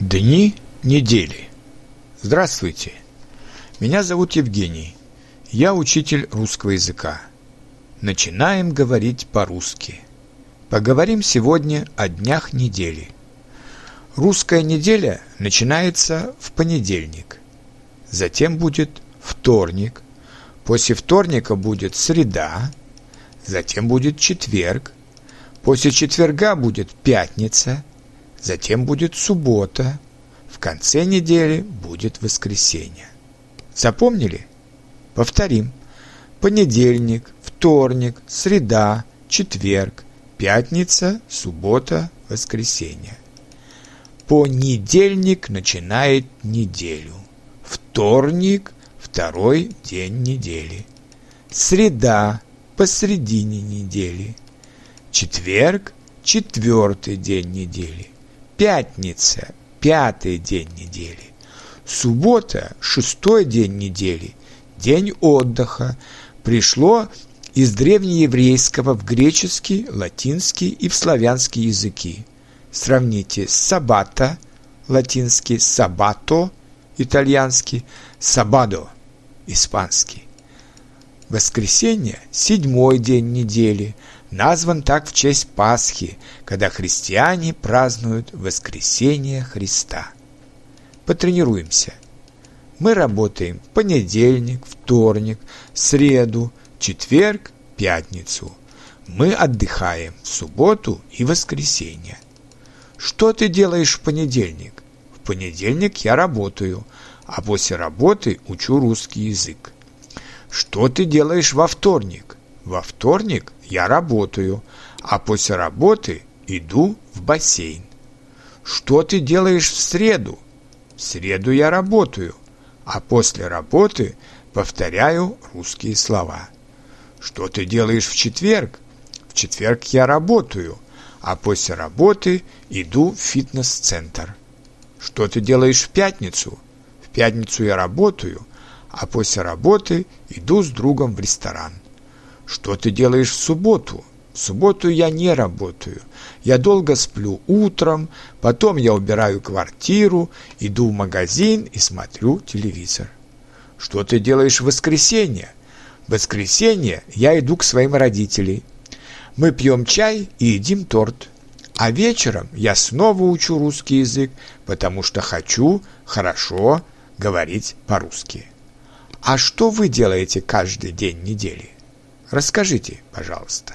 Дни недели. Здравствуйте. Меня зовут Евгений. Я учитель русского языка. Начинаем говорить по-русски. Поговорим сегодня о днях недели. Русская неделя начинается в понедельник. Затем будет вторник. После вторника будет среда. Затем будет четверг. После четверга будет пятница – затем будет суббота, в конце недели будет воскресенье. Запомнили? Повторим. Понедельник, вторник, среда, четверг, пятница, суббота, воскресенье. Понедельник начинает неделю. Вторник – второй день недели. Среда – посредине недели. Четверг – четвертый день недели. Пятница – пятый день недели. Суббота – шестой день недели, день отдыха. Пришло из древнееврейского в греческий, латинский и в славянский языки. Сравните сабата, латинский, сабато, итальянский, сабадо, испанский. Воскресенье – седьмой день недели – назван так в честь Пасхи, когда христиане празднуют воскресение Христа. Потренируемся. Мы работаем в понедельник, вторник, среду, четверг, пятницу. Мы отдыхаем в субботу и воскресенье. Что ты делаешь в понедельник? В понедельник я работаю, а после работы учу русский язык. Что ты делаешь во вторник? Во вторник я работаю, а после работы иду в бассейн. Что ты делаешь в среду? В среду я работаю, а после работы повторяю русские слова. Что ты делаешь в четверг? В четверг я работаю, а после работы иду в фитнес-центр. Что ты делаешь в пятницу? В пятницу я работаю, а после работы иду с другом в ресторан. Что ты делаешь в субботу? В субботу я не работаю. Я долго сплю утром, потом я убираю квартиру, иду в магазин и смотрю телевизор. Что ты делаешь в воскресенье? В воскресенье я иду к своим родителям. Мы пьем чай и едим торт. А вечером я снова учу русский язык, потому что хочу хорошо говорить по-русски. А что вы делаете каждый день недели? Расскажите, пожалуйста.